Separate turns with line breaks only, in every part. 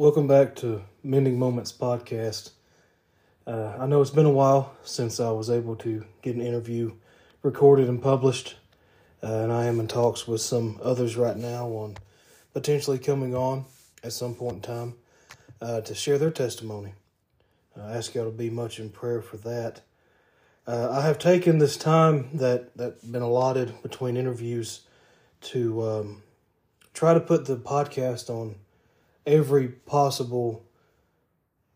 Welcome back to Mending Moments podcast. Uh, I know it's been a while since I was able to get an interview recorded and published, uh, and I am in talks with some others right now on potentially coming on at some point in time uh, to share their testimony. I ask y'all to be much in prayer for that. Uh, I have taken this time that that been allotted between interviews to um, try to put the podcast on every possible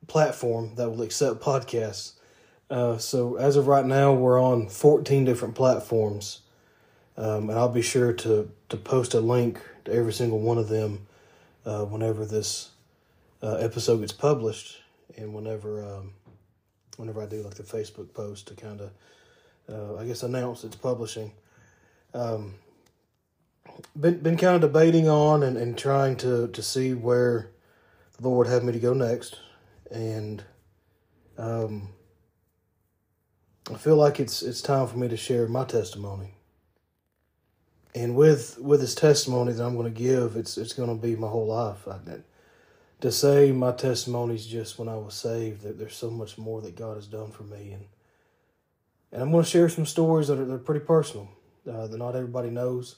platform that will accept podcasts. Uh, so as of right now, we're on 14 different platforms, um, and I'll be sure to to post a link to every single one of them uh, whenever this uh, episode gets published, and whenever um, whenever I do like the Facebook post to kind of uh, I guess announce it's publishing. Um, been been kind of debating on and, and trying to to see where the Lord had me to go next, and um, I feel like it's it's time for me to share my testimony. And with with this testimony that I'm going to give, it's it's going to be my whole life. I, to say my testimony is just when I was saved, that there's so much more that God has done for me, and and I'm going to share some stories that are, are pretty personal uh, that not everybody knows.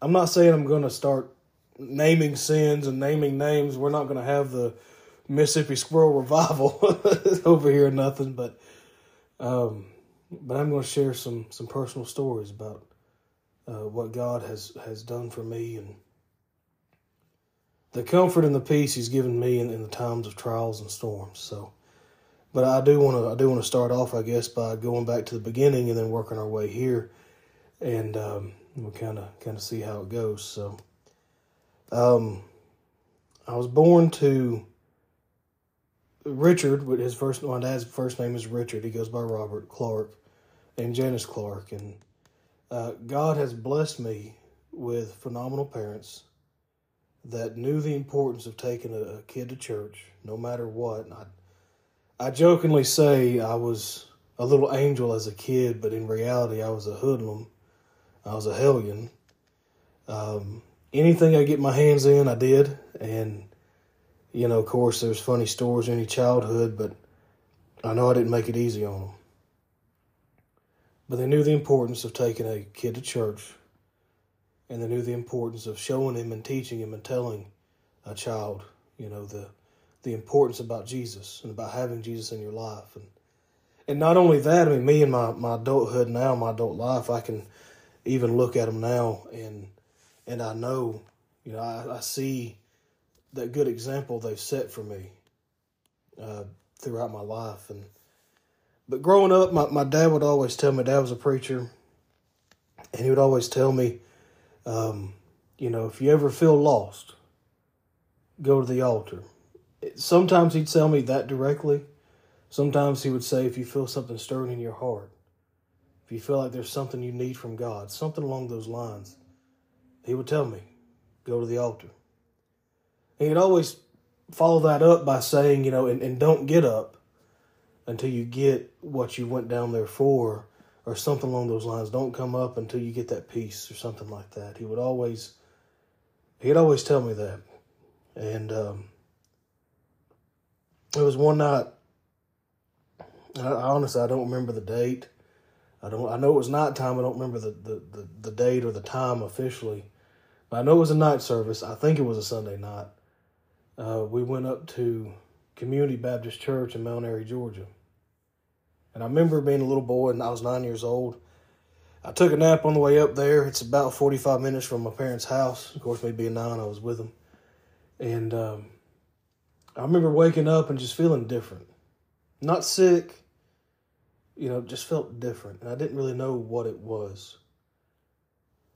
I'm not saying I'm going to start naming sins and naming names. We're not going to have the Mississippi Squirrel Revival over here, nothing. But um, but I'm going to share some some personal stories about uh, what God has has done for me and the comfort and the peace He's given me in, in the times of trials and storms. So. But I do want to I do want to start off, I guess, by going back to the beginning and then working our way here, and um, we'll kind of kind of see how it goes. So, um, I was born to Richard, with his first my dad's first name is Richard. He goes by Robert Clark, and Janice Clark, and uh, God has blessed me with phenomenal parents that knew the importance of taking a, kid to church, no matter what. I, I jokingly say I was a little angel as a kid, but in reality, I was a hoodlum I was a hellion. Um, anything I get my hands in, I did. And, you know, of course, there's funny stories in any childhood, but I know I didn't make it easy on them. But they knew the importance of taking a kid to church, and they knew the importance of showing him and teaching him and telling a child, you know, the the importance about Jesus and about having Jesus in your life. And and not only that, I mean, me and my, my adulthood now, my adult life, I can even look at them now and and I know, you know, I, I see that good example they've set for me uh, throughout my life. And but growing up, my, my dad would always tell me, dad was a preacher, and he would always tell me, um, you know, if you ever feel lost, go to the altar. Sometimes he'd tell me that directly. Sometimes he would say, if you feel something stirring in your heart, if you feel like there's something you need from God, something along those lines, he would tell me, go to the altar. And he'd always follow that up by saying, you know, and, and don't get up until you get what you went down there for, or something along those lines. Don't come up until you get that peace, or something like that. He would always, he'd always tell me that. And um, it was one night, I, honestly, I don't remember the date. I don't. I know it was nighttime. I don't remember the, the, the, the date or the time officially, but I know it was a night service. I think it was a Sunday night. Uh, we went up to Community Baptist Church in Mount Airy, Georgia, and I remember being a little boy, and I was nine years old. I took a nap on the way up there. It's about forty five minutes from my parents' house. Of course, me being nine, I was with them, and um, I remember waking up and just feeling different, not sick you know, just felt different. And I didn't really know what it was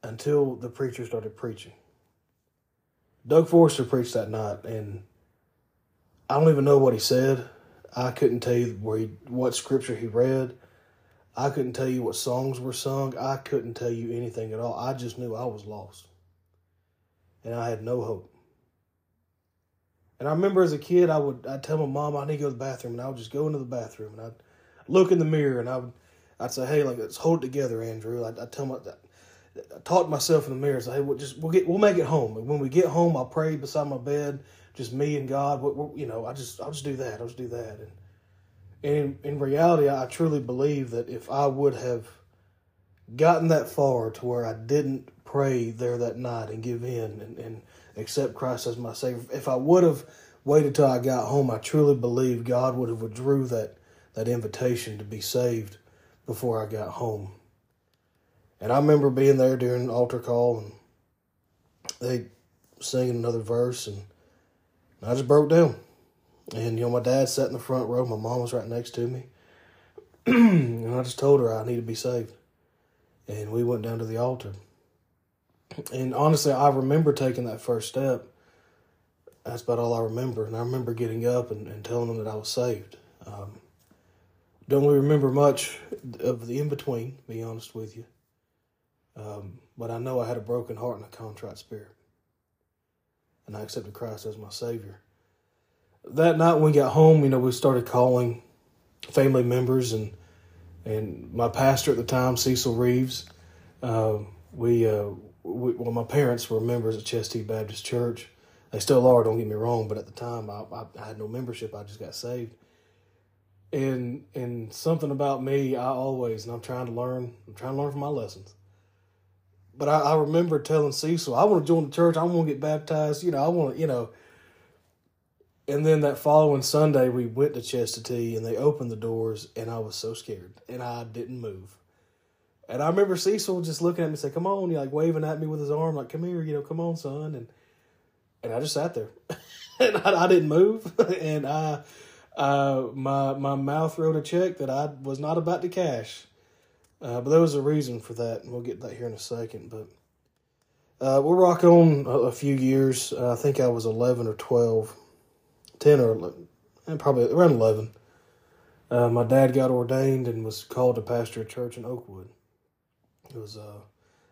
until the preacher started preaching. Doug Forrester preached that night, and I don't even know what he said. I couldn't tell you where he, what scripture he read. I couldn't tell you what songs were sung. I couldn't tell you anything at all. I just knew I was lost. And I had no hope. And I remember as a kid, I would I'd tell my mom I need to go to the bathroom, and I would just go into the bathroom, and I'd look in the mirror and I would, I'd say, hey, like let's hold it together, Andrew. I'd tell my, I talk to myself in the mirror. Say, hey, we'll just we'll get we'll make it home. And when we get home, I'll pray beside my bed. just me and God. What, what, you know, I just I'll just do that. I'll just do that. And, and in, in reality, I truly believe that if I would have gotten that far to where I didn't pray there that night and give in and, and accept Christ as my Savior, if I would have waited till I got home, I truly believe God would have withdrew that that invitation to be saved before I got home. And I remember being there during altar call and they singing another verse and I just broke down. And you know, my dad sat in the front row, my mom was right next to me. and I just told her I need to be saved. And we went down to the altar. And honestly, I remember taking that first step. That's about all I remember. And I remember getting up and, and telling them that I was saved. Um, don't really remember much of the in between, be honest with you. Um, but I know I had a broken heart and a contrite spirit. And I accepted Christ as my Savior. That night when we got home, you know, we started calling family members and and my pastor at the time, Cecil Reeves. Uh, we, uh, we, well, my parents were members of Chestatee Baptist Church. They still are, don't get me wrong, but at the time I, I, I had no membership. I just got saved and and something about me i always and i'm trying to learn i'm trying to learn from my lessons but i, I remember telling cecil i want to join the church. I want to get baptized. You know i want to you know. And then that following sunday we went to Chestatee and they opened the doors and i was so scared and i didn't move. And i remember cecil just looking at me and say come on you like waving at me with his arm like come here you know come on son and and i just sat there. And I, I didn't move. And i uh, my my mouth wrote a check that I was not about to cash. Uh, but there was a reason for that, and we'll get that here in a second. But uh, we'll rock on a, a few years. Uh, I think I was 11 or 12, 10 or 11, and probably around 11. Uh, my dad got ordained and was called to pastor a church in Oakwood. It was, uh,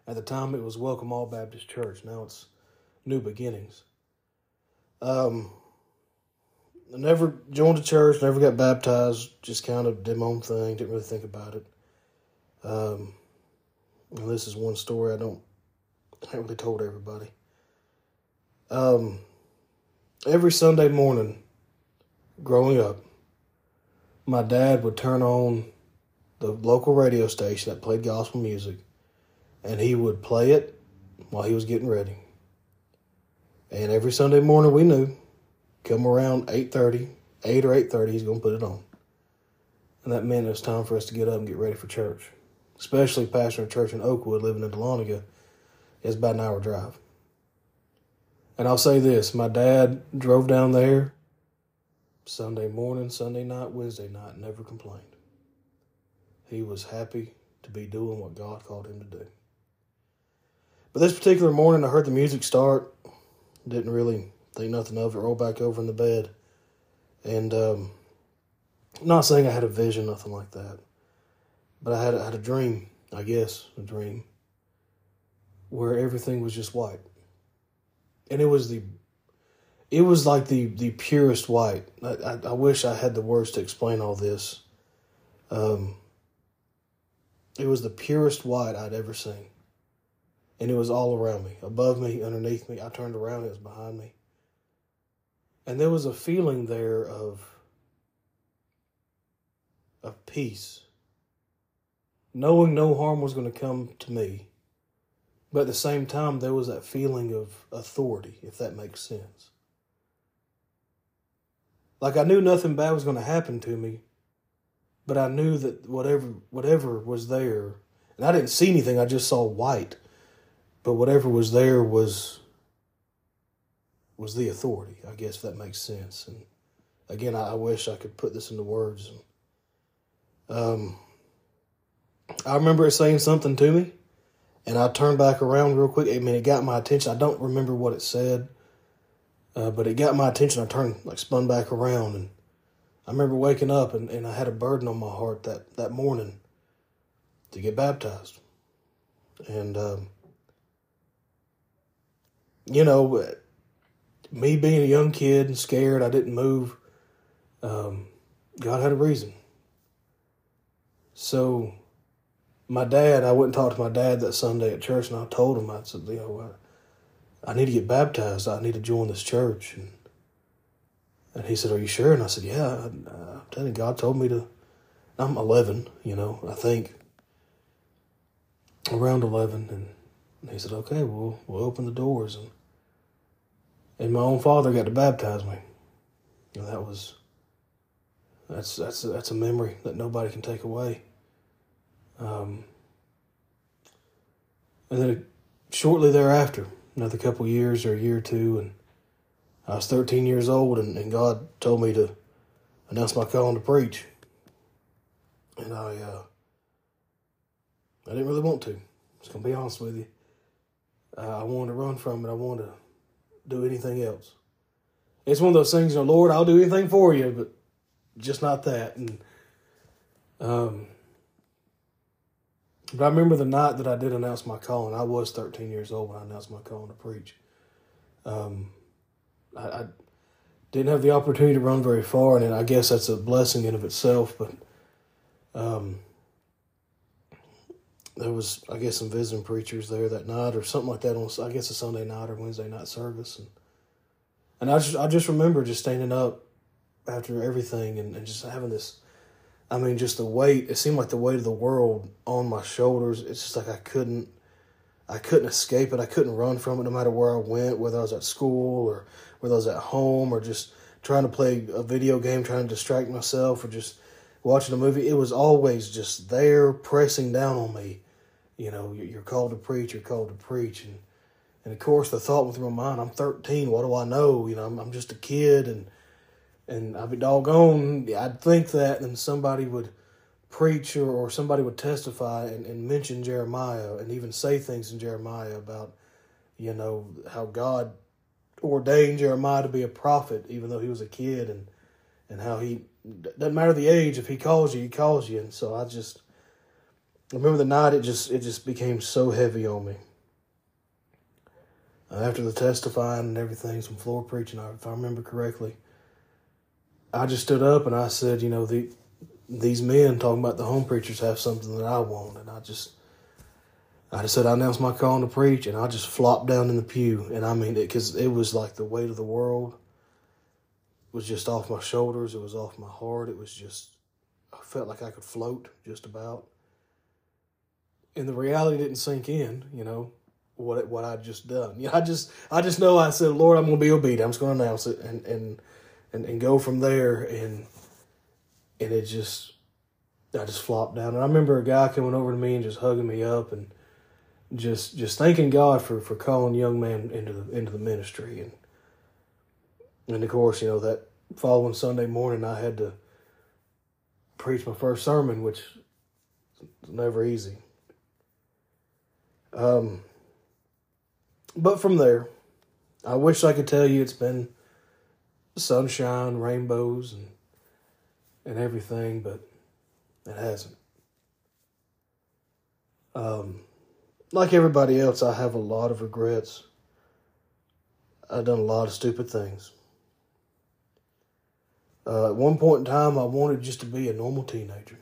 at the time, it was Welcome All Baptist Church. Now it's New Beginnings. Um, I never joined a church, never got baptized, just kind of did my own thing, didn't really think about it. Um, and this is one story I don't, I haven't really told everybody. Um, every Sunday morning, growing up, my dad would turn on the local radio station that played gospel music, and he would play it while he was getting ready. And every Sunday morning, we knew come around 8.30, 8 or 8.30, he's going to put it on. And that meant it was time for us to get up and get ready for church. Especially pastoring a church in Oakwood, living in Dahlonega, it's about an hour drive. And I'll say this, my dad drove down there Sunday morning, Sunday night, Wednesday night, never complained. He was happy to be doing what God called him to do. But this particular morning, I heard the music start. Didn't really think nothing of it, Rolled back over in the bed. And um, not saying I had a vision, nothing like that, but I had, I had a dream, I guess, a dream, where everything was just white. And it was the, it was like the, the purest white. I, I, I wish I had the words to explain all this. Um, it was the purest white I'd ever seen. And it was all around me, above me, underneath me. I turned around, it was behind me. And there was a feeling there of, of peace, knowing no harm was going to come to me. But at the same time, there was that feeling of authority, if that makes sense. Like I knew nothing bad was going to happen to me, but I knew that whatever whatever was there, and I didn't see anything, I just saw white. But whatever was there was was the authority, I guess, if that makes sense. And again, I, I wish I could put this into words. And, Um, I remember it saying something to me, and I turned back around real quick. I mean, it got my attention. I don't remember what it said, uh, but it got my attention. I turned, like, spun back around, and I remember waking up, and, and I had a burden on my heart that, that morning to get baptized. And, um, you know, me being a young kid and scared, I didn't move. Um, God had a reason. So, my dad, I went and talked to my dad that Sunday at church, and I told him, I said, you know, I, I need to get baptized. I need to join this church. And And he said, Are you sure? And I said, Yeah, I, I'm telling you, God told me to. I'm 11, you know, I think around 11. And he said, Okay, we'll, we'll open the doors. And, and my own father got to baptize me. And that was, that's, that's, that's a memory that nobody can take away. Um, and then shortly thereafter, another couple years or a year or two, and I was 13 years old, and, and God told me to announce my calling to preach. And I, uh, I didn't really want to. I'm just gonna be honest with you. Uh, I wanted to run from it. I wanted to do anything else. It's one of those things, you know, Lord, I'll do anything for you, but just not that. And um, but I remember the night that I did announce my calling. I was 13 years old when I announced my calling to preach. Um, I, I, didn't have the opportunity to run very far, and I guess that's a blessing in of itself. But um, there was, I guess, some visiting preachers there that night, or something like that. On I guess a Sunday night or Wednesday night service, and and I just I just remember just standing up after everything and, and just having this I mean, just the weight, it seemed like the weight of the world on my shoulders. It's just like I couldn't, I couldn't escape it. I couldn't run from it no matter where I went, whether I was at school or whether I was at home or just trying to play a video game, trying to distract myself or just watching a movie. It was always just there pressing down on me. You know, you're called to preach, you're called to preach. And, and of course, the thought went through my mind, I'm 13, what do I know? You know, I'm, I'm just a kid and and I'd be doggone, I'd think that, and somebody would preach or, or somebody would testify and, and mention Jeremiah and even say things in Jeremiah about, you know, how God ordained Jeremiah to be a prophet, even though he was a kid, and and how he doesn't matter the age. If he calls you, he calls you. And so I just I remember the night. It just it just became so heavy on me. After the testifying and everything, some floor preaching, if I remember correctly, I just stood up and I said, you know, the these men talking about the home preachers have something that I want, and I just, I just said I announced my calling to preach, and I just flopped down in the pew, and I mean it because it was like the weight of the world was just off my shoulders, it was off my heart, it was just, I felt like I could float just about, and the reality didn't sink in, you know, what what I'd just done. You know, I just I just know I said, Lord, I'm going to be obedient. I'm just going to announce it, and and and, and go from there and and it just I just flopped down. And I remember a guy coming over to me and just hugging me up and just just thanking God for, for calling young man into the into the ministry and and of course, you know, that following Sunday morning I had to preach my first sermon, which was never easy. Um but from there, I wish I could tell you it's been sunshine, rainbows, and and everything, but it hasn't. Um, like everybody else, I have a lot of regrets. I've done a lot of stupid things. Uh, at one point in time, I wanted just to be a normal teenager.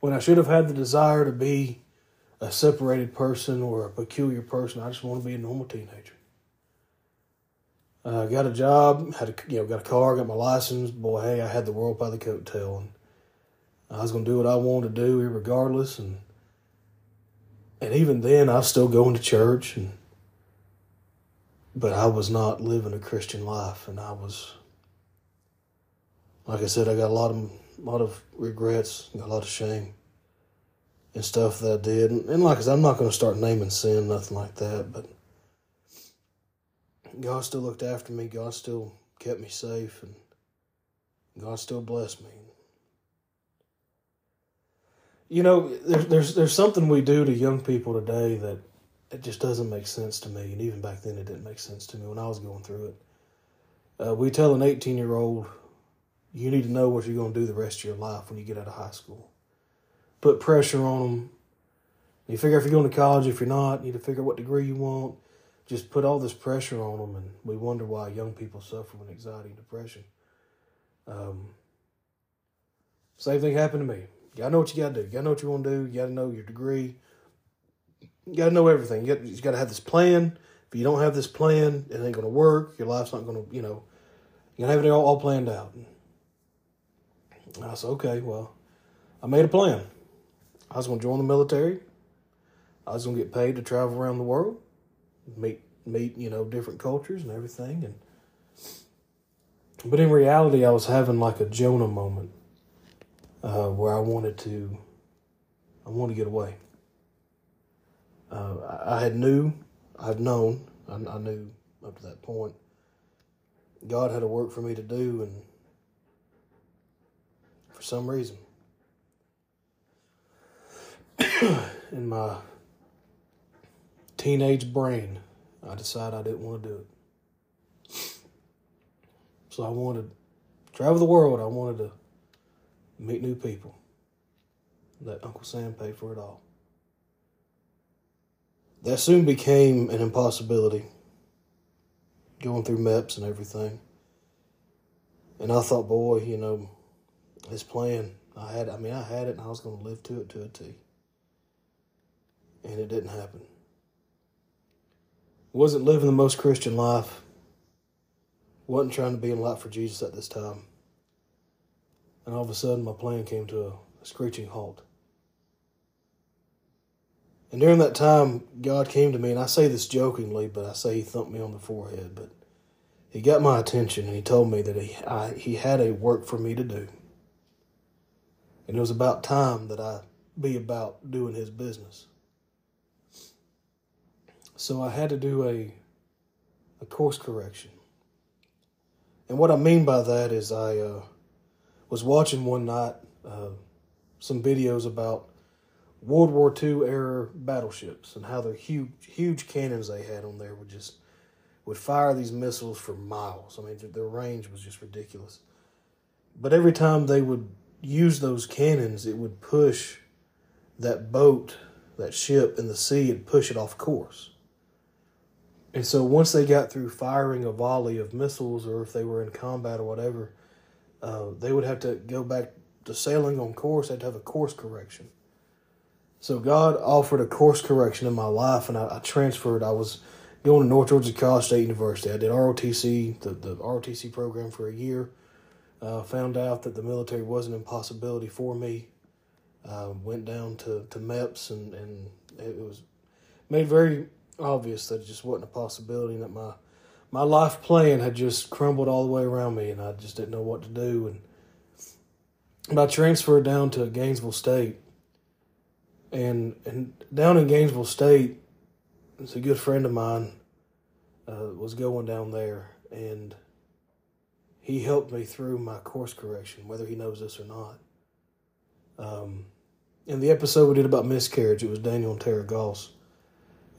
When I should have had the desire to be a separated person or a peculiar person, I just want to be a normal teenager. Uh, got a job, had a you know got a car, got my license. Boy, hey, I had the world by the coattail, and I was gonna do what I wanted to do, regardless. And and even then, I was still going to church, and but I was not living a Christian life, and I was, like I said, I got a lot of a lot of regrets, a lot of shame, and stuff that I did. And, and like I said, I'm not to start naming sin, nothing like that, but God still looked after me. God still kept me safe, and God still blessed me. You know, there's there's there's something we do to young people today that it just doesn't make sense to me, and even back then it didn't make sense to me when I was going through it. Uh, we tell an 18 year old, you need to know what you're going to do the rest of your life when you get out of high school. Put pressure on them. You figure if you're going to college, if you're not, you need to figure out what degree you want just put all this pressure on them, and we wonder why young people suffer with anxiety and depression. Um, same thing happened to me. You gotta know what you gotta do. You gotta know what you want to do. You gotta know your degree. You gotta know everything. You, got, you gotta have this plan. If you don't have this plan, it ain't to work. Your life's not to, you know, you're going to have it all, all planned out. And I said, okay, well, I made a plan. I was to join the military. I was to get paid to travel around the world, meet, meet, you know, different cultures and everything. And, but in reality, I was having like a Jonah moment uh, where I wanted to, I wanted to get away. Uh, I, I had knew, I've known, I, I knew up to that point, God had a work for me to do, and for some reason, in my teenage brain, I decided I didn't want to do it. So I wanted to travel the world. I wanted to meet new people. Let Uncle Sam pay for it all. That soon became an impossibility, going through MEPS and everything. And I thought, boy, you know, this plan, I had, I mean, I had it and I was going to live to it to a T. And it didn't happen. Wasn't living the most Christian life. Wasn't trying to be in light for Jesus at this time. And all of a sudden, my plan came to a, a screeching halt. And during that time, God came to me, and I say this jokingly, but I say He thumped me on the forehead. But He got my attention, and He told me that He I, He had a work for me to do, and it was about time that I be about doing His business. So I had to do a a course correction, and what I mean by that is I uh, was watching one night uh, some videos about World War II era battleships and how their huge huge cannons they had on there would just would fire these missiles for miles. I mean, their range was just ridiculous. But every time they would use those cannons, it would push that boat, that ship in the sea, and push it off course. And so once they got through firing a volley of missiles, or if they were in combat or whatever, uh, they would have to go back to sailing on course. They'd have a course correction. So God offered a course correction in my life, and I, I transferred. I was going to North Georgia College State University. I did ROTC, the, the ROTC program for a year. Uh, found out that the military was an impossibility for me. Uh, went down to, to MEPS, and, and it was made very obvious that it just wasn't a possibility, and that my my life plan had just crumbled all the way around me, and I just didn't know what to do. And I transferred down to Gainesville State and and down in Gainesville State, it's a good friend of mine uh, was going down there, and he helped me through my course correction, whether he knows this or not. Um, in the episode we did about miscarriage, it was Daniel and Tara Goss.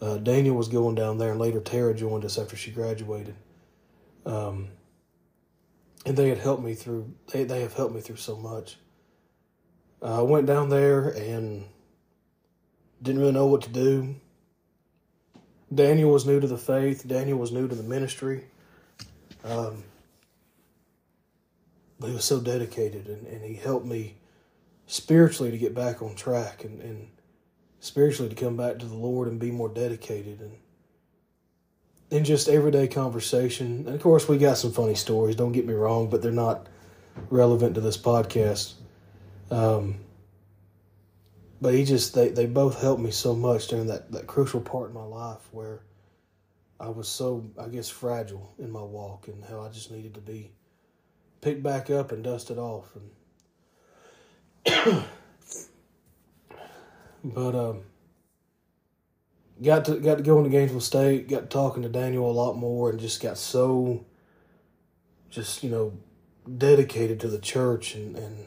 Uh, Daniel was going down there, and later Tara joined us after she graduated. Um, and they had helped me through. They they have helped me through so much. Uh, I went down there and didn't really know what to do. Daniel was new to the faith. Daniel was new to the ministry. Um, but he was so dedicated, and, and he helped me spiritually to get back on track and, and spiritually to come back to the Lord and be more dedicated and in just everyday conversation. And of course, we got some funny stories. Don't get me wrong, but they're not relevant to this podcast. Um, but he just they, they both helped me so much during that, that crucial part in my life where I was so I guess fragile in my walk and how I just needed to be picked back up and dusted off and but um got to got to go into Gainesville State, got talking to Daniel a lot more and just got so just, you know, dedicated to the church and, and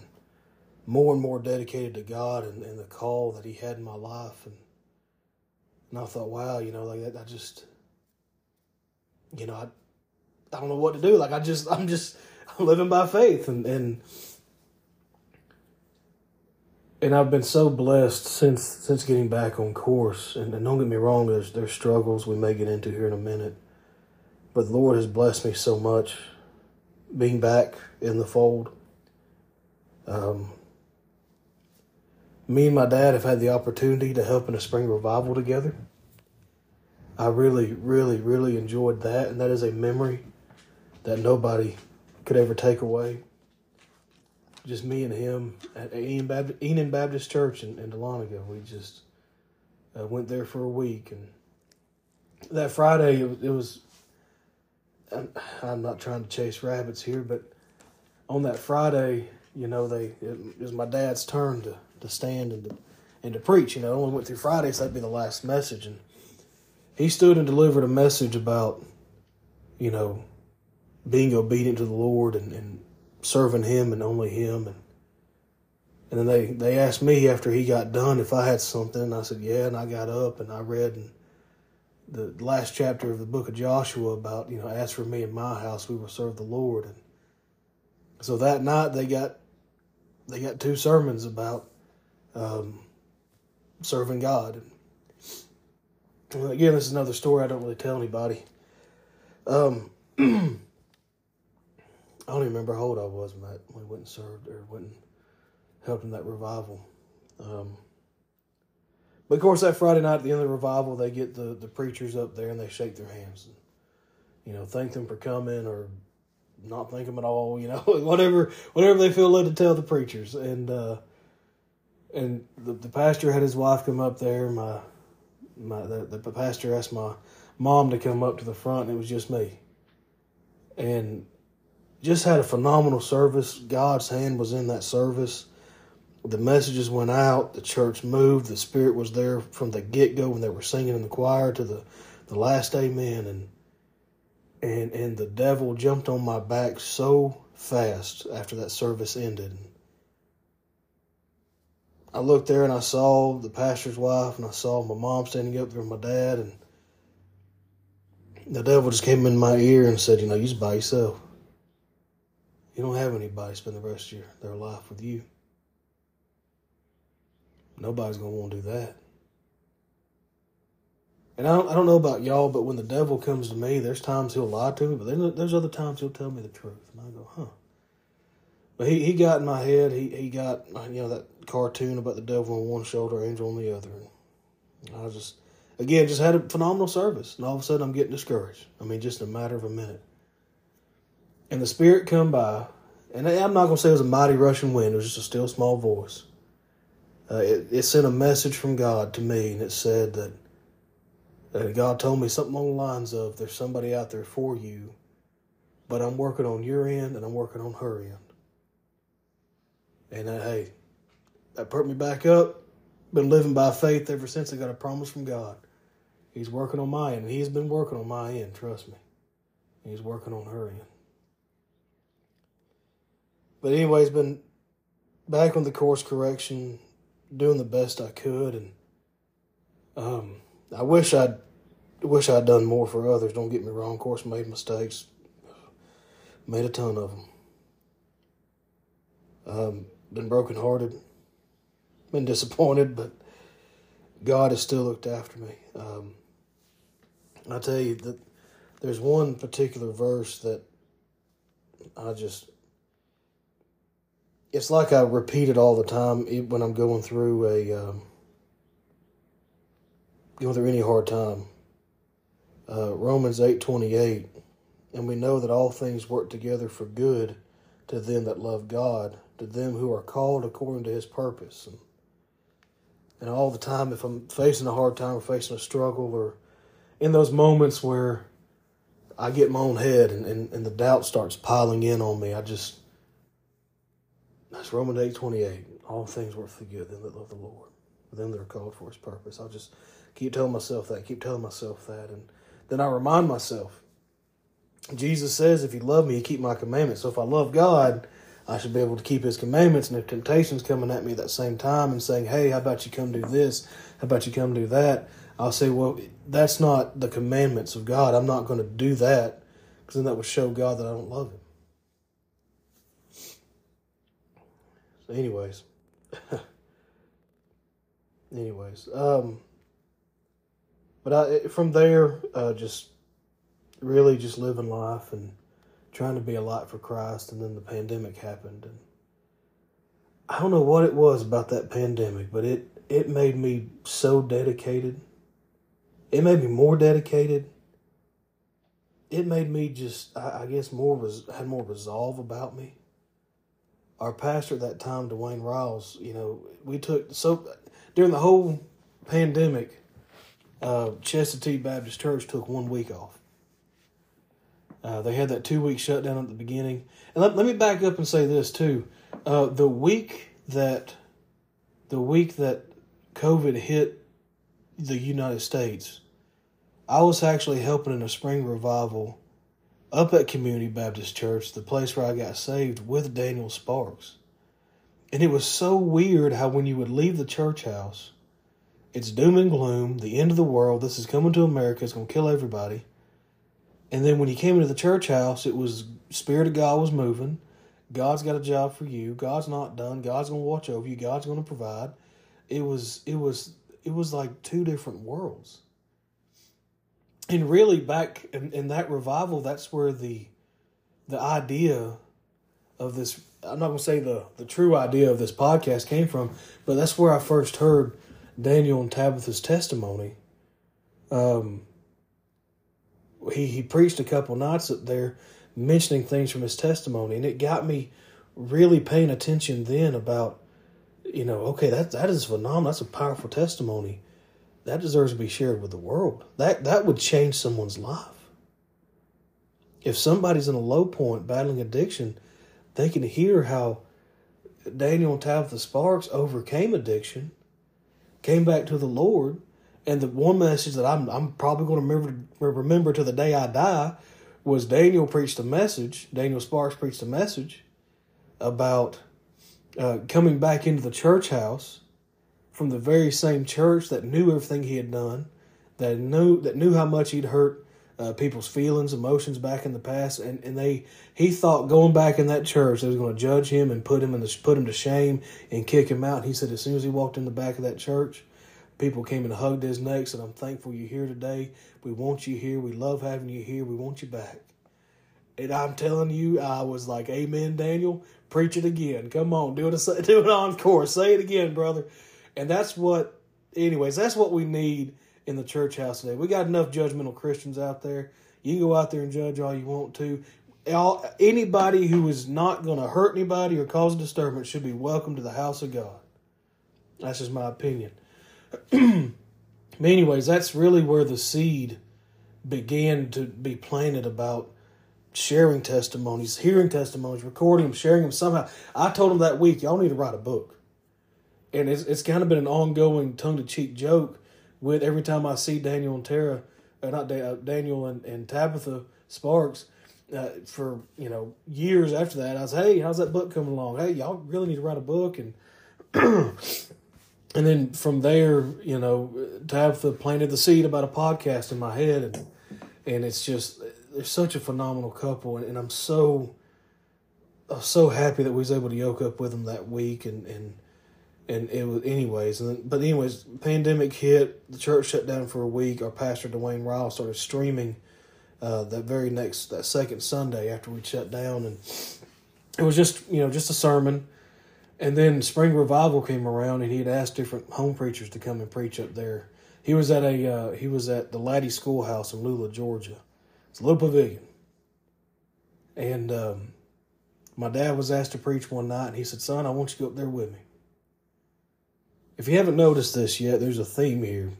more and more dedicated to God and, and the call that He had in my life. And, and I thought, wow, you know, like that, I just, you know, I, I don't know what to do. Like I just, I'm just I'm living by faith, and and and I've been so blessed since since getting back on course. And, and don't get me wrong, there's there's struggles we may get into here in a minute, but the Lord has blessed me so much being back in the fold. Um, me and my dad have had the opportunity to help in a spring revival together. I really, really, really enjoyed that, and that is a memory that nobody could ever take away. Just me and him at Enon Baptist, Baptist Church in, in Dahlonega. We just uh, went there for a week, and that Friday it, it was. I'm, I'm not trying to chase rabbits here, but on that Friday, you know, they it, it was my dad's turn to, to stand and to, and to preach. You know, I only went through Friday, so that'd be the last message, and he stood and delivered a message about, you know, being obedient to the Lord and, and serving Him and only Him. And and then they, they asked me after he got done if I had something. And I said, yeah. And I got up and I read the last chapter of the book of Joshua about, you know, as for me and my house, we will serve the Lord. And so that night they got they got two sermons about um, serving God. And again, this is another story I don't really tell anybody. Um, I don't even remember how old I was when, when we went and served or went and helped in that revival. Um, but of course, that Friday night at the end of the revival, they get the, the preachers up there and they shake their hands and, you know, thank them for coming or not thank them at all, you know, whatever whatever they feel led to tell the preachers. And uh, and the, the pastor had his wife come up there. My my the, the pastor asked my mom to come up to the front, and it was just me. And just had a phenomenal service. God's hand was in that service. The messages went out. The church moved. The Spirit was there from the get go when they were singing in the choir to the, the last amen. And and and the devil jumped on my back so fast after that service ended. I looked there and I saw the pastor's wife and I saw my mom standing up there with my dad and the devil just came in my ear and said, you know, you just by yourself. You don't have anybody spend the rest of your, their life with you. Nobody's going to want to do that. And I don't, I don't know about y'all, but when the devil comes to me, there's times he'll lie to me, but then there's other times he'll tell me the truth. And I go, huh. But he, he got in my head. He, he got, you know, that cartoon about the devil on one shoulder, angel on the other. And I just, again, just had a phenomenal service. And all of a sudden I'm getting discouraged. I mean, just a matter of a minute. And the Spirit come by, and I'm not going to say it was a mighty rushing wind. It was just a still small voice. Uh, it, it sent a message from God to me, and it said that uh, God told me something along the lines of, "There's somebody out there for you, but I'm working on your end, and I'm working on her end." And uh, hey, that put me back up. Been living by faith ever since I got a promise from God. He's working on my end, and He's been working on my end. Trust me, He's working on her end. But anyways, been back on the course correction, doing the best I could, and um, I wish I'd wish I'd done more for others. Don't get me wrong. Of course, made mistakes, made a ton of them. Um, been brokenhearted, been disappointed, but God has still looked after me. Um, I tell you that there's one particular verse that I just it's like I repeat it all the time when I'm going through a um, going through any hard time. Uh, Romans eight twenty eight, and we know that all things work together for good to them that love God, to them who are called according to His purpose. And, and all the time, if I'm facing a hard time or facing a struggle, or in those moments where I get my own head and, and, and the doubt starts piling in on me, I just that's Romans eight twenty eight. All things work for good, them that love the Lord. For them that are called for his purpose. I'll just keep telling myself that, keep telling myself that. And then I remind myself. Jesus says, if you love me, you keep my commandments. So if I love God, I should be able to keep his commandments. And if temptation's coming at me at that same time and saying, hey, how about you come do this? How about you come do that? I'll say, well, that's not the commandments of God. I'm not going to do that because then that would show God that I don't love him. So anyways, anyways, um, but I from there, uh, just really just living life and trying to be a light for Christ, and then the pandemic happened, and I don't know what it was about that pandemic, but it it made me so dedicated. it made me more dedicated. It made me just, I, guess, more res, had more resolve about me. Our pastor at that time, Dwayne Riles, you know, we took so during the whole pandemic, uh, Chestatee Baptist Church took one week off. Uh, they had that two week shutdown at the beginning. And let, let me back up and say this too. Uh, the week that the week that COVID hit the United States, I was actually helping in a spring revival up at Community Baptist Church, the place where I got saved with Daniel Sparks. And it was so weird how when you would leave the church house, it's doom and gloom, the end of the world, this is coming to America, it's going to kill everybody. And then when you came into the church house, it was Spirit of God was moving. God's got a job for you. God's not done. God's going to watch over you. God's going to provide. It was it was it was like two different worlds. And really back in, in that revival, that's where the the idea of this I'm not going to say the the true idea of this podcast came from, but that's where I first heard Daniel and Tabitha's testimony. Um he he preached a couple nights up there mentioning things from his testimony and it got me really paying attention then about you know okay that that is phenomenal that's a powerful testimony that deserves to be shared with the world that that would change someone's life if somebody's in a low point battling addiction they can hear how Daniel and Tabitha Sparks overcame addiction came back to the Lord and the one message that I'm I'm probably going to remember remember to the day I die was Daniel preached a message. Daniel Sparks preached a message about uh, coming back into the church house from the very same church that knew everything he had done, that knew that knew how much he'd hurt uh, people's feelings, emotions back in the past, and, and they he thought going back in that church they was going to judge him and put him in the, put him to shame and kick him out. And he said as soon as he walked in the back of that church, people came and hugged his neck, said, "I'm thankful you're here today. We want you here. We love having you here. We want you back." And I'm telling you, I was like, Amen, Daniel. Preach it again. Come on, do it, do it encore. Say it again, brother. And that's what, anyways, that's what we need in the church house today. We got enough judgmental Christians out there. You can go out there and judge all you want to. All, anybody who is not going to hurt anybody or cause a disturbance should be welcome to the house of God. That's just my opinion. anyways, that's really where the seed began to be planted about sharing testimonies, hearing testimonies, recording them, sharing them somehow. I told them that week, y'all need to write a book. And it's, it's kind of been an ongoing tongue to cheek joke with every time I see Daniel and Tara, uh, not da- uh, Daniel and, and Tabitha Sparks, uh, for you know years after that, I was, hey, how's that book coming along? Hey, y'all really need to write a book, and and then from there, you know, Tabitha planted the seed about a podcast in my head, and and it's just they're such a phenomenal couple, and, and I'm so I'm so happy that we was able to yoke up with them that week, and and and it was anyways. And but anyways, pandemic hit, the church shut down for a week. Our pastor Dwayne Ryle started streaming uh, that very next that second Sunday after we shut down, and it was just you know just a sermon. And then spring revival came around, and he had asked different home preachers to come and preach up there. He was at a uh, he was at the Laddie Schoolhouse in Lula, Georgia it's a little pavilion. And um, my dad was asked to preach one night, and he said, Son, I want you to go up there with me. If you haven't noticed this yet, there's a theme here.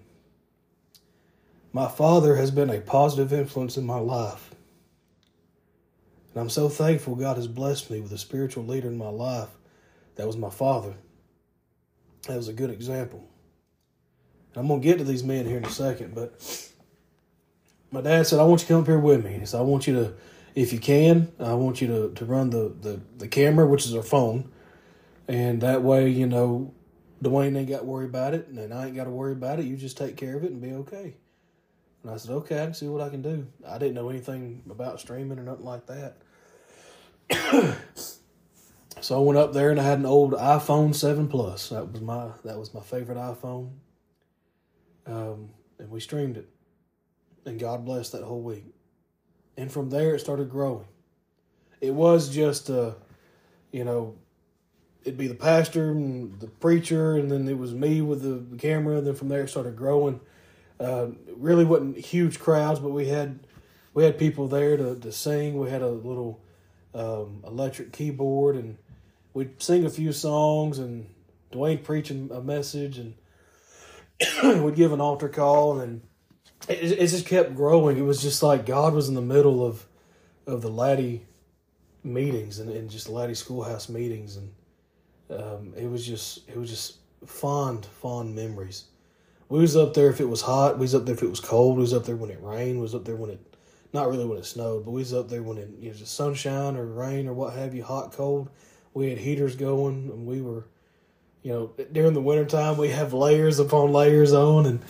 My father has been a positive influence in my life. And I'm so thankful God has blessed me with a spiritual leader in my life. That was my father. That was a good example. I'm going to get to these men here in a second, but my dad said, I want you to come up here with me. He said, I want you to, if you can, I want you to, to run the, the, the camera, which is our phone. And that way, you know, Dwayne ain't got to worry about it, and I ain't got to worry about it. You just take care of it and be okay. And I said, okay, I can see what I can do. I didn't know anything about streaming or nothing like that. so I went up there and I had an old iPhone 7 Plus. That was my that was my favorite iPhone. Um, and we streamed it. And God blessed that whole week. And from there, it started growing. It was just, uh, you know, it'd be the pastor and the preacher, and then it was me with the camera. And then from there, it started growing. Uh, really wasn't huge crowds, but we had we had people there to, to sing. We had a little um, electric keyboard, and we'd sing a few songs, and Dwayne preaching a message, and we'd give an altar call, and it, it just kept growing. It was just like God was in the middle of of the Laddie meetings and, and just Laddie Schoolhouse meetings, and um, it was just it was just fond fond memories. We was up there if it was hot. We was up there if it was cold. We was up there when it rained. We was up there when it, not really when it snowed, but we was up there when it you know, just sunshine or rain or what have you, hot, cold. We had heaters going, and we were, you know, during the wintertime, we have layers upon layers on, and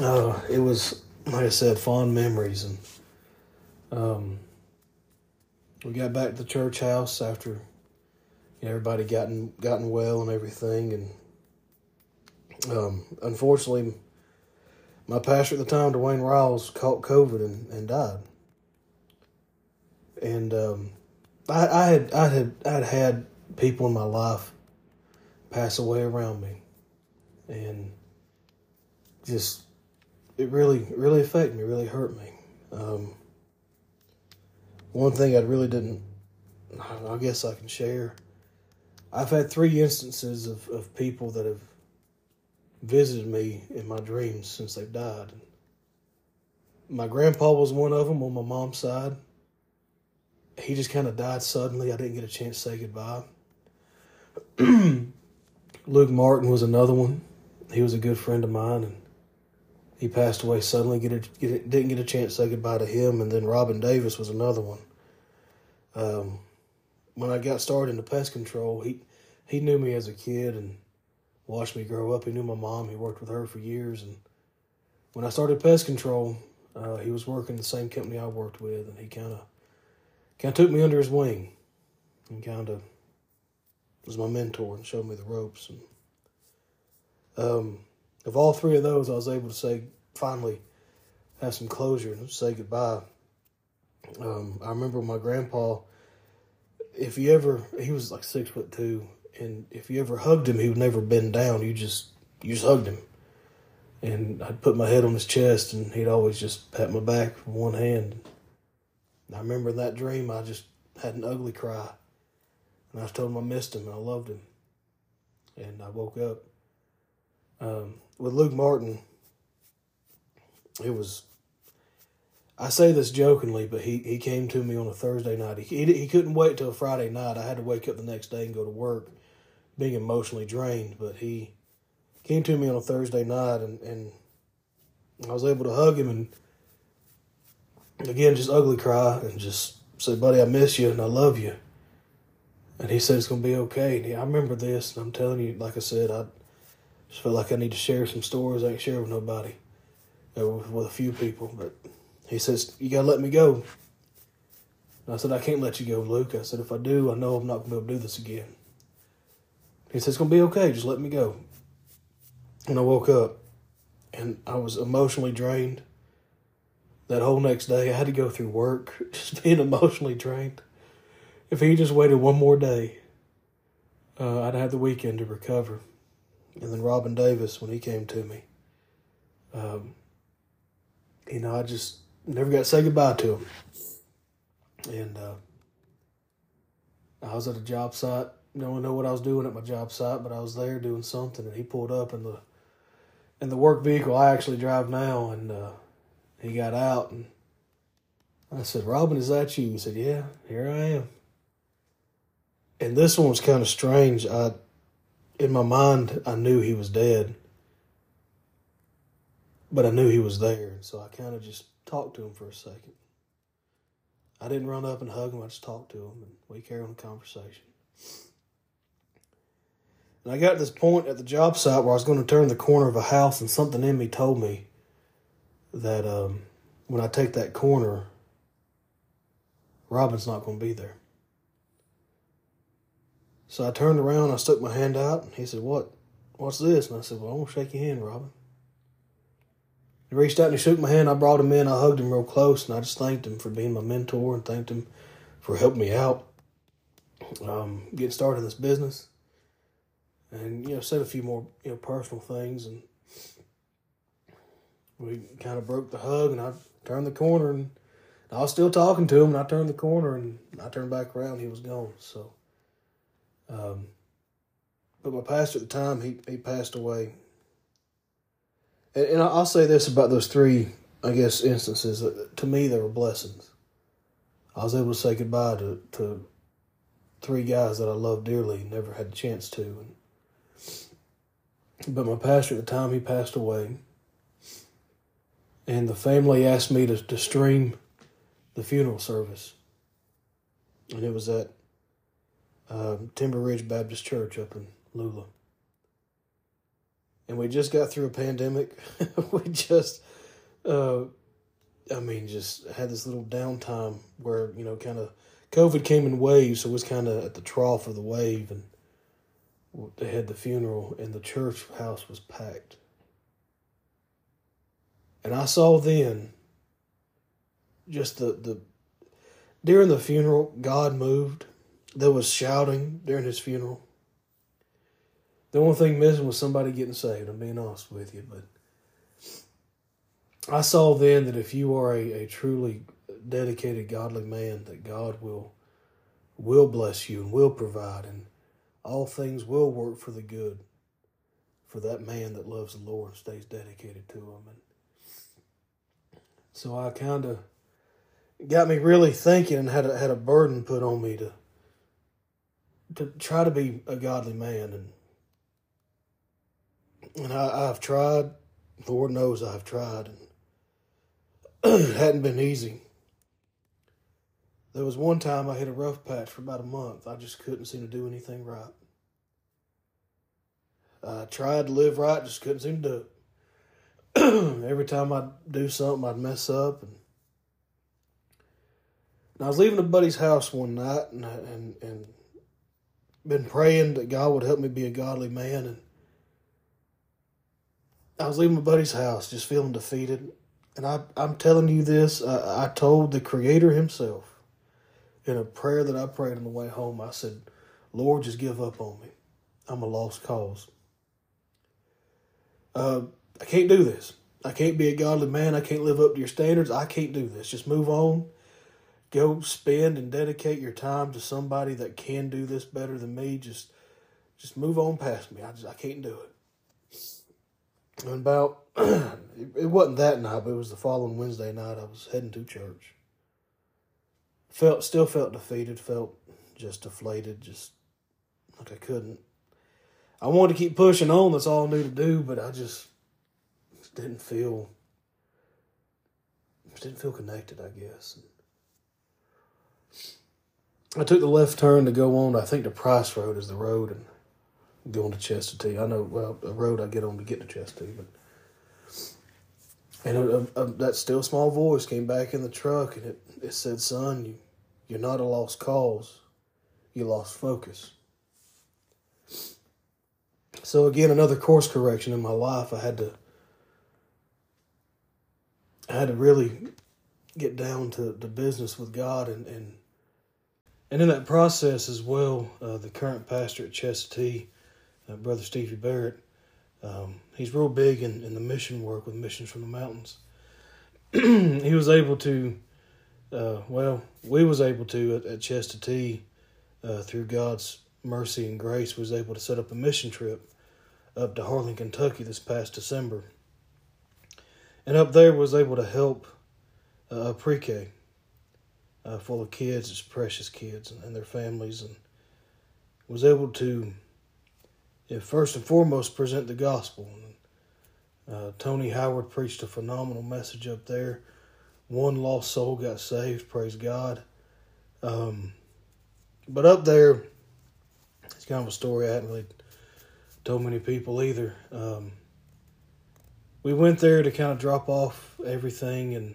uh, it was like I said, fond memories, and um, we got back to the church house after you know, everybody gotten gotten well and everything, and um, unfortunately, my pastor at the time, Dwayne Riles, caught COVID and, and died. And um, I, I had I had I had had people in my life pass away around me, and just it really really affected me, really hurt me. Um, one thing I really didn't, I guess I can share. I've had three instances of, of people that have visited me in my dreams since they've died. My grandpa was one of them on my mom's side. He just kind of died suddenly. I didn't get a chance to say goodbye. Luke Martin was another one. He was a good friend of mine, and he passed away suddenly. Get, a, get a, didn't get a chance to say goodbye to him. And then Robin Davis was another one. Um, when I got started into pest control, he he knew me as a kid and watched me grow up. He knew my mom. He worked with her for years. And when I started pest control, uh, he was working the same company I worked with, and he kind of kind of took me under his wing and kind of was my mentor and showed me the ropes. And um, of all three of those, I was able to say finally have some closure and say goodbye. Um, I remember my grandpa. If you ever, he was like six foot two, and if you ever hugged him, he would never bend down. You just you just hugged him, and I'd put my head on his chest, and he'd always just pat my back with one hand. And I remember that dream. I just had an ugly cry, and I told him I missed him and I loved him. And I woke up. Um, with Luke Martin, it was. I say this jokingly, but he, he came to me on a Thursday night. He, he, he couldn't wait till Friday night. I had to wake up the next day and go to work being emotionally drained, but he came to me on a Thursday night and, and I was able to hug him and again just ugly cry and just say, buddy, I miss you and I love you. And he said it's gonna be okay. And he, I remember this and I'm telling you, like I said, I just felt like I need to share some stories I ain't share with nobody. Uh, with, with a few people, but he says, You gotta let me go. And I said, I can't let you go, Luke. I said, if I do, I know I'm not gonna be able to do this again. He said, It's to be okay. Just let me go. And I woke up and I was emotionally drained. That whole next day, I had to go through work just being emotionally drained. If he just waited one more day, uh, I'd have the weekend to recover. And then Robin Davis, when he came to me, um, you know, I just never got to say goodbye to him. And uh, I was at a job site No one know what I was doing at my job site, but I was there doing something, and he pulled up in the in the work vehicle I actually drive now, and uh, he got out, and I said, "Robin, is that you?" He said, "Yeah, here I am." And this one was kind of strange. I, in my mind, I knew he was dead, but I knew he was there, so I kind of just talked to him for a second. I didn't run up and hug him. I just talked to him, and we carried on the conversation. And I got to this point at the job site where I was going to turn the corner of a house, and something in me told me that um, when I take that corner, Robin's not going to be there. So I turned around, I stuck my hand out, and he said, What? What's this? And I said, Well, I want to shake your hand, Robin. He reached out and he shook my hand. I brought him in. I hugged him real close, and I just thanked him for being my mentor and thanked him for helping me out um, getting started in this business and you know said a few more you know personal things and we kind of broke the hug, and I turned the corner, and I was still talking to him, and I turned the corner, and I turned back around, he was gone. So, um, but my pastor at the time, he he passed away. And, and I'll say this about those three, I guess, instances. To me, they were blessings. I was able to say goodbye to, to three guys that I loved dearly, never had a chance to. And, but my pastor at the time, he passed away. And the family asked me to, to stream the funeral service. And it was at um, Timber Ridge Baptist Church up in Lula. And we just got through a pandemic. we just, uh, I mean, just had this little downtime where, you know, kind of COVID came in waves. So it was kind of at the trough of the wave. And they had the funeral, and the church house was packed. And I saw then just the, the during the funeral, God moved. There was shouting during his funeral. The only thing missing was somebody getting saved, I'm being honest with you. But I saw then that if you are a, a truly dedicated, godly man, that God will will bless you and will provide and all things will work for the good for that man that loves the Lord and stays dedicated to him. And so I kind of got me really thinking and had a, had a burden put on me to to try to be a godly man and and I, I've tried. Lord knows I've tried, and it hadn't been easy. There was one time I hit a rough patch for about a month. I just couldn't seem to do anything right. I tried to live right, just couldn't seem to do it. Every time I'd do something, I'd mess up. And, and I was leaving a buddy's house one night, and and and been praying that God would help me be a godly man. And I was leaving my buddy's house, just feeling defeated. And I, I'm telling you this, I, I told the Creator Himself in a prayer that I prayed on the way home. I said, Lord, just give up on me. I'm a lost cause. Uh, I can't do this. I can't be a godly man. I can't live up to your standards. I can't do this. Just move on. Go spend and dedicate your time to somebody that can do this better than me. Just, just move on past me. I just, I can't do it. And about, it wasn't that night, but it was the following Wednesday night. I was heading to church. Felt, still felt defeated. Felt just deflated. Just like I couldn't I wanted to keep pushing on. That's all I knew to do, but I just didn't feel Just didn't feel connected. I guess. I took the left turn to go on. I think the Price Road is the road, and going to Chestatee. I know well a road I get on to get to Chestatee, but and a, a, a, that still small voice came back in the truck, and it it said, "Son, you you're not a lost cause. You lost focus." So again, another course correction in my life. I had to I had to really get down to the business with God and and and in that process as well, uh, the current pastor at Chestatee, uh, Brother Stevie Barrett, um, he's real big in, in the mission work with Missions from the Mountains. he was able to, uh, well, we was able to at, at T uh, through God's mercy and grace, was able to set up a mission trip up to Harlan, Kentucky this past December. And up there was able to help uh, a pre-K uh, full of kids, it's precious kids and, and, their families, and was able to, first and foremost, present the gospel. Uh, Tony Howard preached a phenomenal message up there. One lost soul got saved, praise God. Um, but up there, it's kind of a story I hadn't really told many people either. Um, we went there to kind of drop off everything and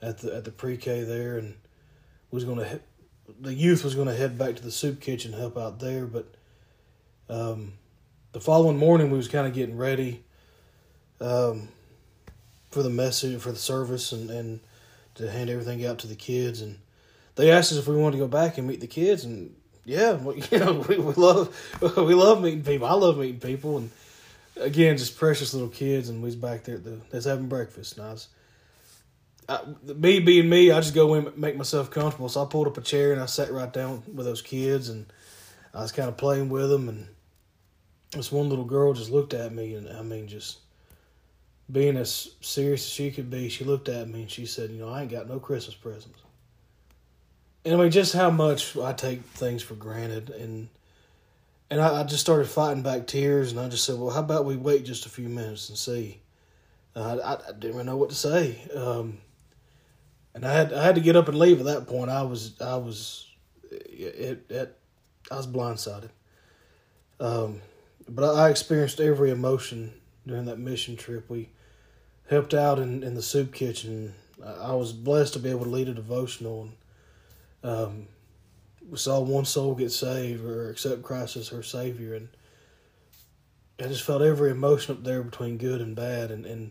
at the at the pre-K there, and was going to the youth was going to head back to the soup kitchen help out there, but um, the following morning we was kind of getting ready um, for the message for the service and and to hand everything out to the kids and they asked us if we wanted to go back and meet the kids and yeah, you know, we, we love we love meeting people. I love meeting people, and again, just precious little kids, and we was back there at the that's having breakfast, and I was. I, me being me, I just go in make myself comfortable. So I pulled up a chair and I sat right down with those kids, and I was kind of playing with them. And this one little girl just looked at me, and I mean, just being as serious as she could be, she looked at me and she said, "You know, I ain't got no Christmas presents." And I mean, just how much I take things for granted, and and I, I just started fighting back tears, and I just said, "Well, how about we wait just a few minutes and see?" Uh, I, I didn't really know what to say, um, and I had I had to get up and leave at that point. I was I was it, it I was blindsided, um, but I, experienced every emotion during that mission trip. We helped out in, in the soup kitchen. I was blessed to be able to lead a devotional, and um, we saw one soul get saved or accept Christ as her Savior, and I just felt every emotion up there between good and bad, and, and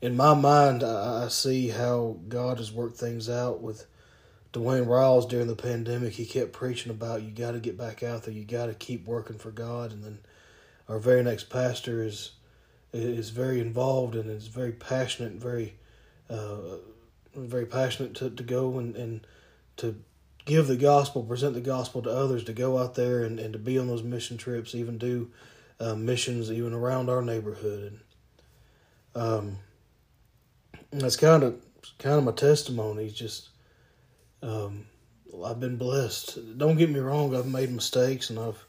in my mind, I, I see how God has worked things out with Dwayne Riles during the pandemic. He kept preaching about you got to get back out there, you got to keep working for God, and then our very next pastor is is very involved and is very passionate and very uh, very passionate to, to go and, and to give the gospel, present the gospel to others, to go out there and, and to be on those mission trips, even do uh, missions even around our neighborhood. And um, that's kind of kind of my testimony. Just um, I've been blessed. Don't get me wrong. I've made mistakes and I've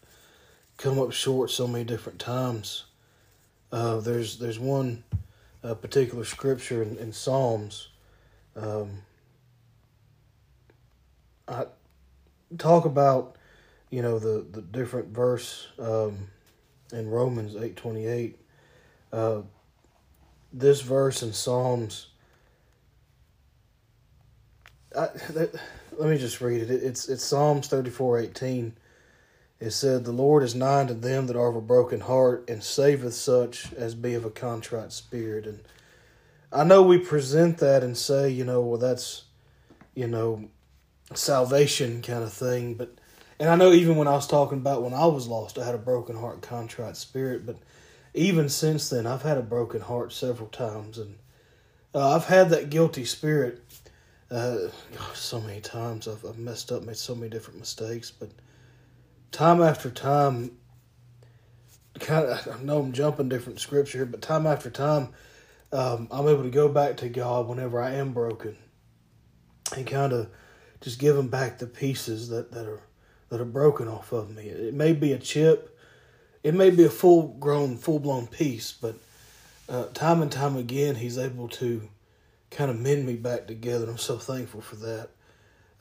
come up short so many different times. Uh, there's there's one uh, particular scripture in, in Psalms. Um, I talk about you know the the different verse um, in Romans eight twenty eight. Uh, this verse in Psalms. I, that, let me just read it. It's it's Psalms thirty four eighteen it said, The Lord is nigh to them that are of a broken heart, and saveth such as be of a contrite spirit. And I know we present that and say, you know, well, that's, you know, salvation kind of thing. But, and I know even when I was talking about when I was lost, I had a broken heart contrite spirit. But even since then, I've had a broken heart several times. And uh, I've had that guilty spirit uh, so many times. I've, I've messed up, made so many different mistakes. But, time after time, kind of, I know I'm jumping different scripture, but time after time, um, I'm able to go back to God whenever I am broken, and kind of just give Him back the pieces that, that are that are broken off of me. It may be a chip, it may be a full grown, full blown piece, but uh, time and time again, He's able to kind of mend me back together. I'm so thankful for that.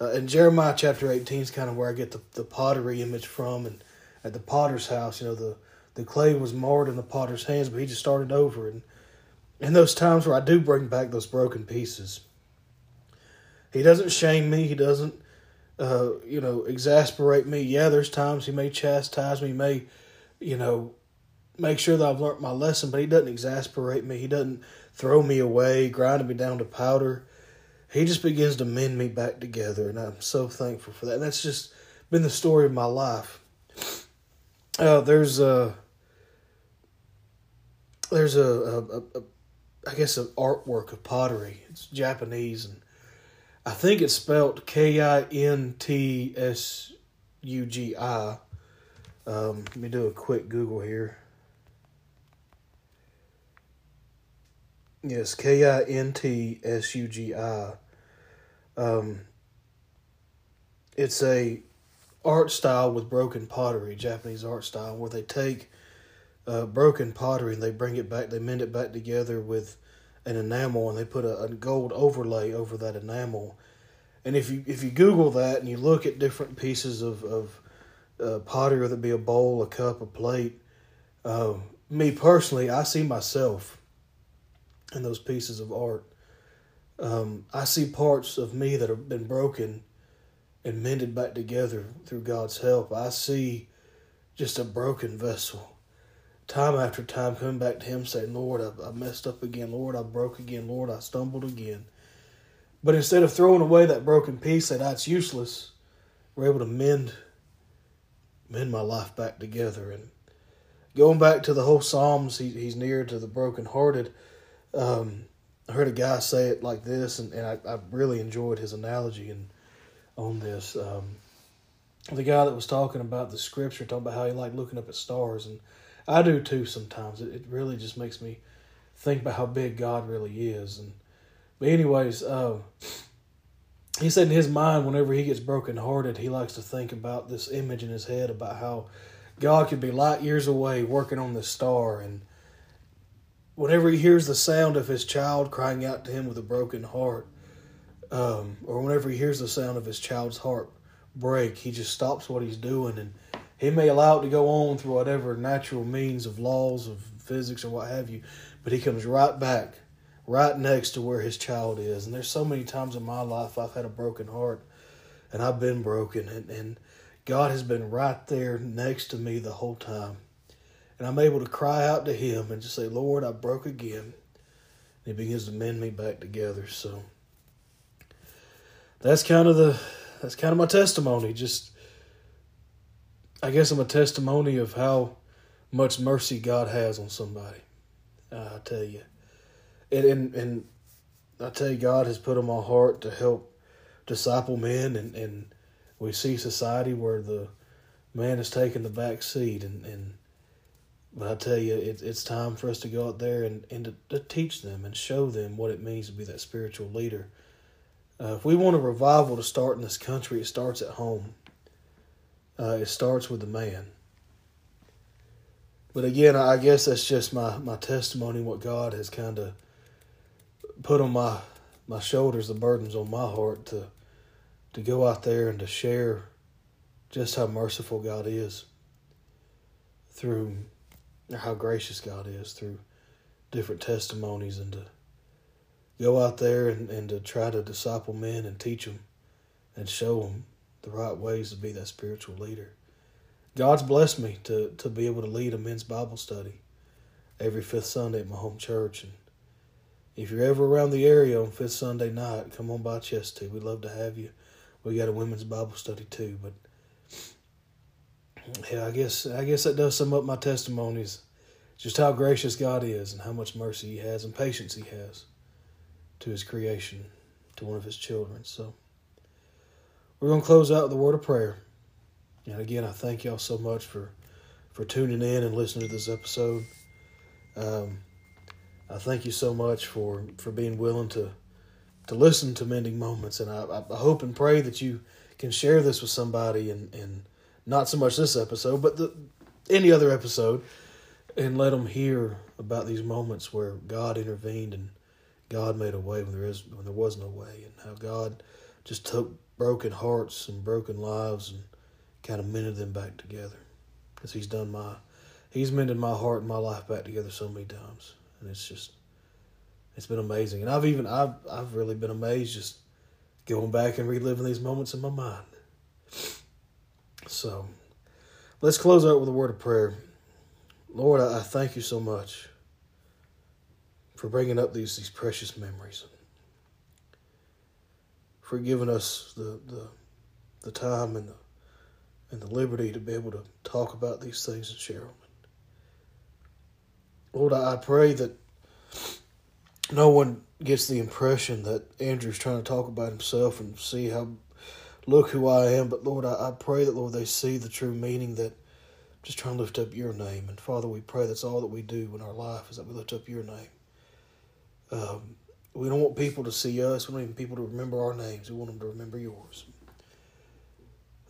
Uh, and Jeremiah chapter 18 is kind of where I get the, the pottery image from. And at the potter's house, you know, the, the clay was marred in the potter's hands, but he just started over. And in those times where I do bring back those broken pieces, he doesn't shame me. He doesn't, uh, you know, exasperate me. Yeah, there's times he may chastise me, may, you know, make sure that I've learned my lesson, but he doesn't exasperate me. He doesn't throw me away, grind me down to powder he just begins to mend me back together, and I'm so thankful for that. And that's just been the story of my life. Uh, there's a there's a, a, a, a I guess an artwork of pottery. It's Japanese, and I think it's spelled K I N T S U G I. Um, let me do a quick Google here. Yes, K I N T S U G I. Um, it's a art style with broken pottery, Japanese art style, where they take uh, broken pottery and they bring it back, they mend it back together with an enamel, and they put a, a gold overlay over that enamel. And if you if you Google that and you look at different pieces of of uh, pottery, whether it be a bowl, a cup, a plate, uh, me personally, I see myself in those pieces of art. Um, I see parts of me that have been broken and mended back together through God's help. I see just a broken vessel. Time after time, coming back to Him saying, Lord, I, I messed up again. Lord, I broke again. Lord, I stumbled again. But instead of throwing away that broken piece, that that's useless, we're able to mend, mend my life back together. And going back to the whole Psalms, he, he's near to the brokenhearted. Um, I heard a guy say it like this, and, and I, I really enjoyed his analogy and on this. Um, the guy that was talking about the scripture, talking about how he liked looking up at stars, and I do too sometimes. It, it really just makes me think about how big God really is. And but anyways, uh, he said in his mind, whenever he gets brokenhearted, he likes to think about this image in his head about how God could be light years away working on this star. And whenever he hears the sound of his child crying out to him with a broken heart, um, or whenever he hears the sound of his child's heart break, he just stops what he's doing and he may allow it to go on through whatever natural means of laws of physics or what have you, but he comes right back right next to where his child is. And there's so many times in my life I've had a broken heart and I've been broken and, and God has been right there next to me the whole time. And I'm able to cry out to him and just say, Lord, I broke again. And he begins to mend me back together. So that's kind of the that's kind of my testimony. Just I guess I'm a testimony of how much mercy God has on somebody. I tell you and, and and I tell you, God has put on my heart to help disciple men, and and we see society where the man is taking the back seat, and and but I tell you, it, it's time for us to go out there and and to, to teach them and show them what it means to be that spiritual leader. Uh, if we want a revival to start in this country, it starts at home. Uh, it starts with the man. But again, I guess that's just my, my testimony, what God has kind of put on my my shoulders the burdens on my heart to to go out there and to share just how merciful God is through how gracious God is through different testimonies and to go out there and, and to try to disciple men and teach them and show them the right ways to be that spiritual leader. God's blessed me to, to be able to lead a men's Bible study every fifth Sunday at my home church and if you're ever around the area on Fifth Sunday night, come on by Chestatee. We'd love to have you. We got a women's Bible study too, but yeah, I guess I guess that does sum up my testimonies. Just how gracious God is and how much mercy He has and patience He has to His creation, to one of His children. So we're gonna close out with a word of prayer. And again, I thank y'all so much for for tuning in and listening to this episode. Um, I thank you so much for, for being willing to to listen to Mending Moments, and I, I hope and pray that you can share this with somebody, and, and not so much this episode, but the any other episode, and let them hear about these moments where God intervened and God made a way when there is when there was no way, and how God just took broken hearts and broken lives and kind of mended them back together, because He's done my He's mended my heart and my life back together so many times and it's just it's been amazing. And I've even I've I've really been amazed just going back and reliving these moments in my mind. So let's close out with a word of prayer. Lord, I, I thank you so much for bringing up these these precious memories, for giving us the the the time and the and the liberty to be able to talk about these things and share them. Lord, I pray that no one gets the impression that Andrew's trying to talk about himself and see how, look who I am. But Lord, I, I pray that, Lord, they see the true meaning that I'm just trying to lift up your name. And Father, we pray that's all that we do in our life is that we lift up your name. Um, we don't want people to see us. We don't even people to remember our names. We want them to remember yours.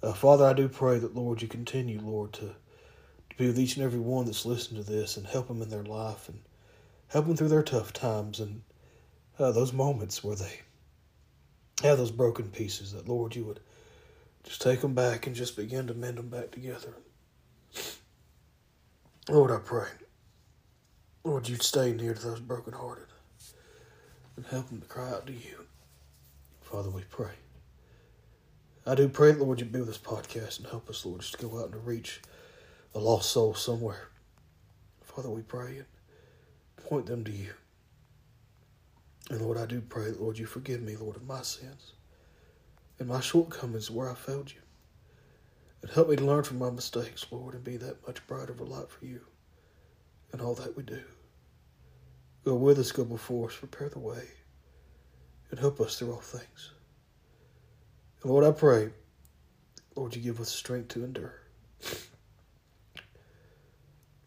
Uh, Father, I do pray that, Lord, you continue, Lord, to to be with each and every one that's listening to this and help them in their life and help them through their tough times and uh, those moments where they have those broken pieces that Lord you would just take them back and just begin to mend them back together. Lord, I pray. Lord, you'd stay near to those brokenhearted and help them to cry out to you. Father, we pray. I do pray, Lord, you'd be with this podcast and help us, Lord, just to go out and to reach a lost soul somewhere. Father, we pray and point them to you. And Lord, I do pray, Lord, you forgive me, Lord, of my sins and my shortcomings where I failed you. And help me to learn from my mistakes, Lord, and be that much brighter of a light for you. in all that we do. Go with us, go before us, prepare the way, and help us through all things. And Lord, I pray, Lord, you give us strength to endure.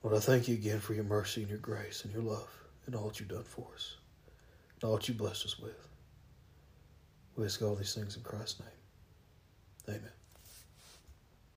Lord, I thank you again for your mercy and your grace and your love and all that you've done for us and all that you blessed us with. We ask all these things in Christ's name. Amen.